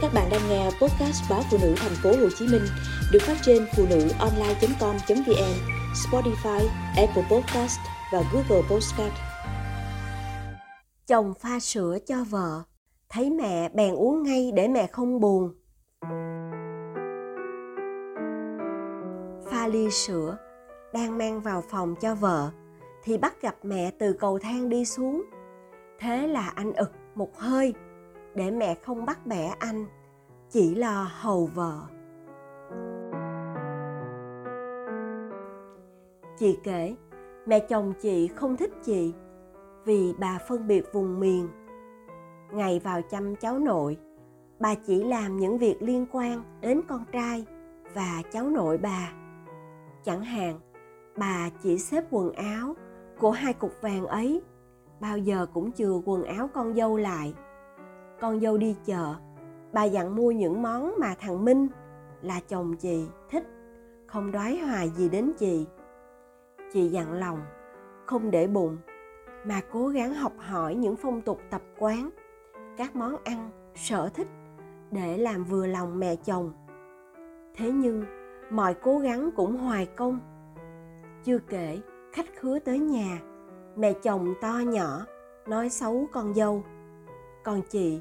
Các bạn đang nghe podcast báo phụ nữ thành phố Hồ Chí Minh được phát trên phụ nữ online.com.vn, Spotify, Apple Podcast và Google Podcast. Chồng pha sữa cho vợ, thấy mẹ bèn uống ngay để mẹ không buồn. Pha ly sữa, đang mang vào phòng cho vợ thì bắt gặp mẹ từ cầu thang đi xuống. Thế là anh ực một hơi để mẹ không bắt bẻ anh, chỉ lo hầu vợ. Chị kể, mẹ chồng chị không thích chị vì bà phân biệt vùng miền. Ngày vào chăm cháu nội, bà chỉ làm những việc liên quan đến con trai và cháu nội bà. Chẳng hạn, bà chỉ xếp quần áo của hai cục vàng ấy, bao giờ cũng chừa quần áo con dâu lại con dâu đi chợ. Bà dặn mua những món mà thằng minh là chồng chị thích, không đoái hoài gì đến chị. Chị dặn lòng, không để bụng, mà cố gắng học hỏi những phong tục tập quán, các món ăn sở thích để làm vừa lòng mẹ chồng. Thế nhưng, mọi cố gắng cũng hoài công. Chưa kể, khách khứa tới nhà, mẹ chồng to nhỏ, nói xấu con dâu còn chị.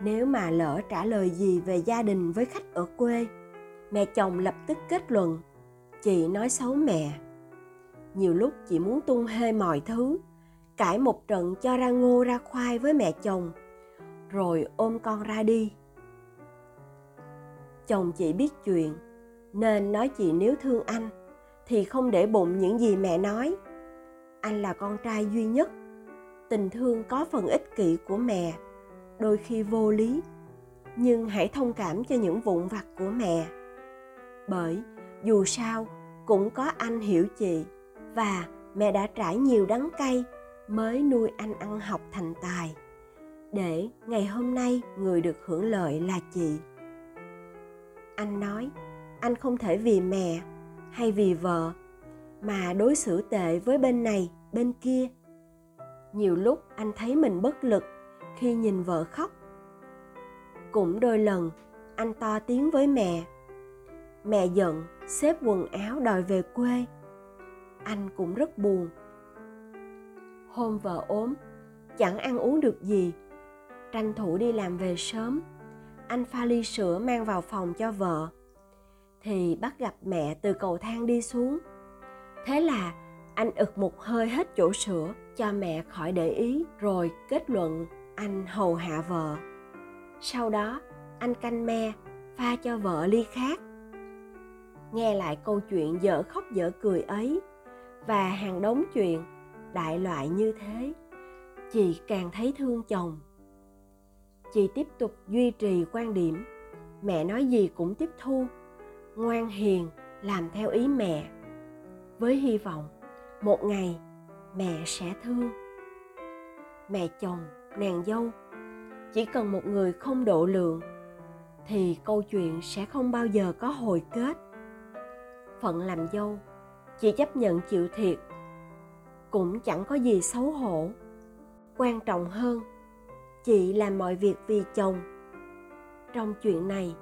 Nếu mà lỡ trả lời gì về gia đình với khách ở quê, mẹ chồng lập tức kết luận, chị nói xấu mẹ. Nhiều lúc chị muốn tung hê mọi thứ, cãi một trận cho ra ngô ra khoai với mẹ chồng, rồi ôm con ra đi. Chồng chị biết chuyện, nên nói chị nếu thương anh thì không để bụng những gì mẹ nói. Anh là con trai duy nhất, tình thương có phần ích kỷ của mẹ đôi khi vô lý. Nhưng hãy thông cảm cho những vụn vặt của mẹ. Bởi dù sao cũng có anh hiểu chị và mẹ đã trải nhiều đắng cay mới nuôi anh ăn học thành tài. Để ngày hôm nay người được hưởng lợi là chị. Anh nói, anh không thể vì mẹ hay vì vợ mà đối xử tệ với bên này, bên kia. Nhiều lúc anh thấy mình bất lực khi nhìn vợ khóc. Cũng đôi lần, anh to tiếng với mẹ. Mẹ giận, xếp quần áo đòi về quê. Anh cũng rất buồn. Hôm vợ ốm, chẳng ăn uống được gì. Tranh thủ đi làm về sớm. Anh pha ly sữa mang vào phòng cho vợ. Thì bắt gặp mẹ từ cầu thang đi xuống. Thế là anh ực một hơi hết chỗ sữa cho mẹ khỏi để ý, rồi kết luận anh hầu hạ vợ. Sau đó, anh canh me, pha cho vợ ly khác. Nghe lại câu chuyện dở khóc dở cười ấy và hàng đống chuyện đại loại như thế, chị càng thấy thương chồng. Chị tiếp tục duy trì quan điểm, mẹ nói gì cũng tiếp thu, ngoan hiền làm theo ý mẹ, với hy vọng một ngày mẹ sẽ thương. Mẹ chồng nàng dâu. Chỉ cần một người không độ lượng, thì câu chuyện sẽ không bao giờ có hồi kết. Phận làm dâu chị chấp nhận chịu thiệt, cũng chẳng có gì xấu hổ. Quan trọng hơn, chị làm mọi việc vì chồng. Trong chuyện này,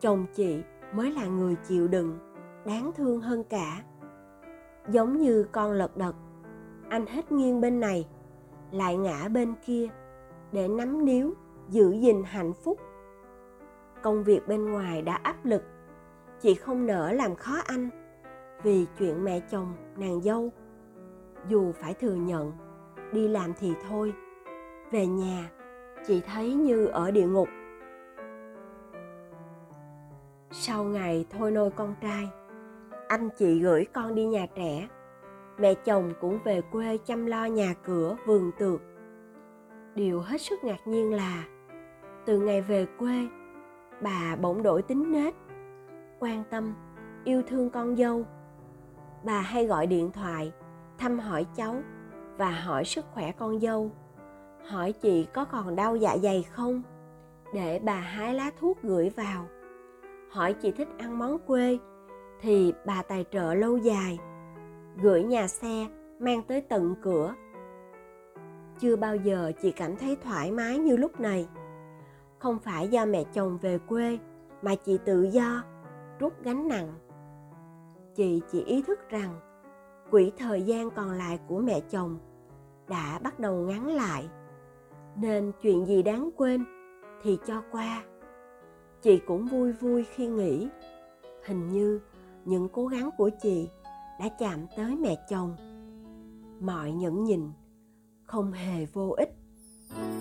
chồng chị mới là người chịu đựng, đáng thương hơn cả. Giống như con lật đật, anh hết nghiêng bên này lại ngã bên kia để nắm níu, giữ gìn hạnh phúc. Công việc bên ngoài đã áp lực, chị không nỡ làm khó anh vì chuyện mẹ chồng nàng dâu. Dù phải thừa nhận, đi làm thì thôi. Về nhà, chị thấy như ở địa ngục. Sau ngày thôi nôi con trai, anh chị gửi con đi nhà trẻ mẹ chồng cũng về quê chăm lo nhà cửa, vườn tược. Điều hết sức ngạc nhiên là, từ ngày về quê, bà bỗng đổi tính nết, quan tâm, yêu thương con dâu. Bà hay gọi điện thoại, thăm hỏi cháu và hỏi sức khỏe con dâu, hỏi chị có còn đau dạ dày không, để bà hái lá thuốc gửi vào. Hỏi chị thích ăn món quê thì bà tài trợ lâu dài gửi nhà xe mang tới tận cửa. Chưa bao giờ chị cảm thấy thoải mái như lúc này. Không phải do mẹ chồng về quê mà chị tự do, rút gánh nặng. Chị chỉ ý thức rằng quỹ thời gian còn lại của mẹ chồng đã bắt đầu ngắn lại. Nên chuyện gì đáng quên thì cho qua. Chị cũng vui vui khi nghĩ hình như những cố gắng của chị đã chạm tới mẹ chồng. Mọi nhẫn nhịn không hề vô ích.